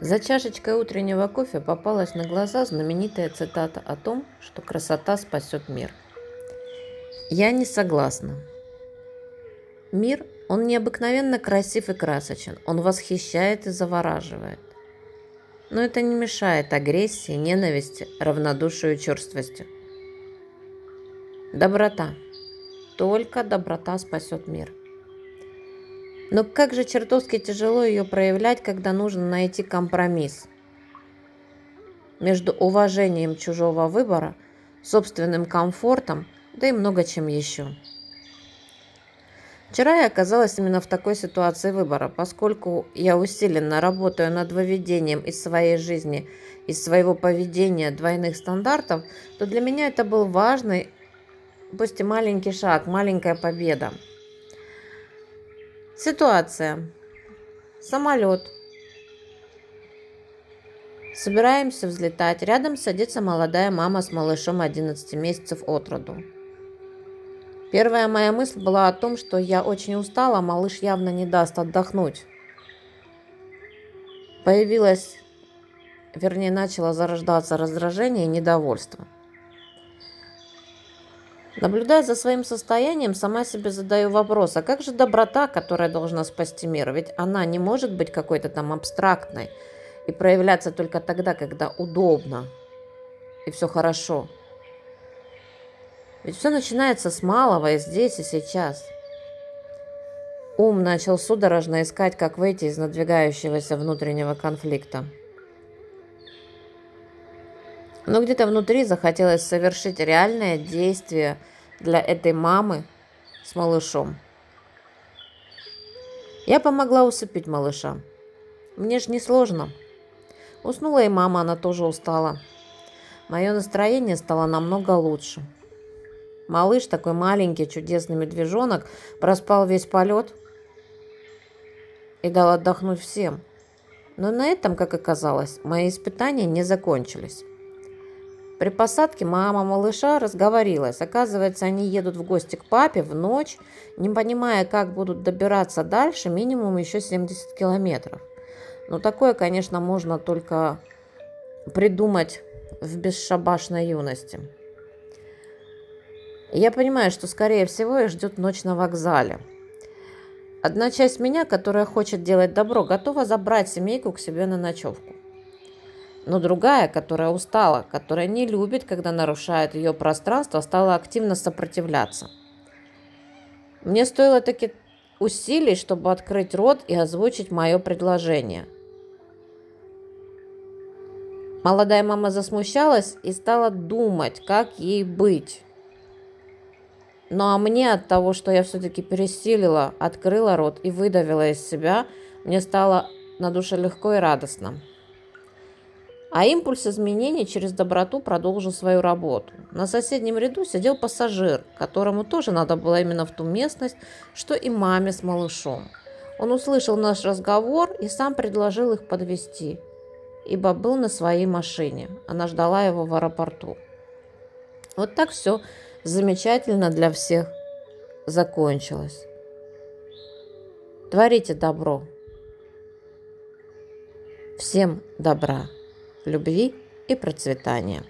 За чашечкой утреннего кофе попалась на глаза знаменитая цитата о том, что красота спасет мир. Я не согласна. Мир, он необыкновенно красив и красочен, он восхищает и завораживает. Но это не мешает агрессии, ненависти, равнодушию и черствости. Доброта. Только доброта спасет мир – но как же чертовски тяжело ее проявлять, когда нужно найти компромисс между уважением чужого выбора, собственным комфортом, да и много чем еще. Вчера я оказалась именно в такой ситуации выбора, поскольку я усиленно работаю над выведением из своей жизни, из своего поведения двойных стандартов, то для меня это был важный, пусть и маленький шаг, маленькая победа – Ситуация. Самолет. Собираемся взлетать. Рядом садится молодая мама с малышом 11 месяцев от роду. Первая моя мысль была о том, что я очень устала, малыш явно не даст отдохнуть. Появилось, вернее, начало зарождаться раздражение и недовольство. Наблюдая за своим состоянием, сама себе задаю вопрос, а как же доброта, которая должна спасти мир? Ведь она не может быть какой-то там абстрактной и проявляться только тогда, когда удобно и все хорошо. Ведь все начинается с малого и здесь, и сейчас. Ум начал судорожно искать, как выйти из надвигающегося внутреннего конфликта. Но где-то внутри захотелось совершить реальное действие для этой мамы с малышом. Я помогла усыпить малыша. Мне ж не сложно. Уснула и мама, она тоже устала. Мое настроение стало намного лучше. Малыш, такой маленький, чудесный медвежонок, проспал весь полет и дал отдохнуть всем. Но на этом, как оказалось, мои испытания не закончились. При посадке мама малыша разговорилась. Оказывается, они едут в гости к папе в ночь, не понимая, как будут добираться дальше, минимум еще 70 километров. Но такое, конечно, можно только придумать в бесшабашной юности. Я понимаю, что, скорее всего, их ждет ночь на вокзале. Одна часть меня, которая хочет делать добро, готова забрать семейку к себе на ночевку. Но другая, которая устала, которая не любит, когда нарушает ее пространство, стала активно сопротивляться. Мне стоило таки усилий, чтобы открыть рот и озвучить мое предложение. Молодая мама засмущалась и стала думать, как ей быть. Ну а мне от того, что я все-таки пересилила, открыла рот и выдавила из себя, мне стало на душе легко и радостно. А импульс изменений через доброту продолжил свою работу. На соседнем ряду сидел пассажир, которому тоже надо было именно в ту местность, что и маме с малышом. Он услышал наш разговор и сам предложил их подвести, ибо был на своей машине. Она ждала его в аэропорту. Вот так все замечательно для всех закончилось. Творите добро. Всем добра любви и процветания.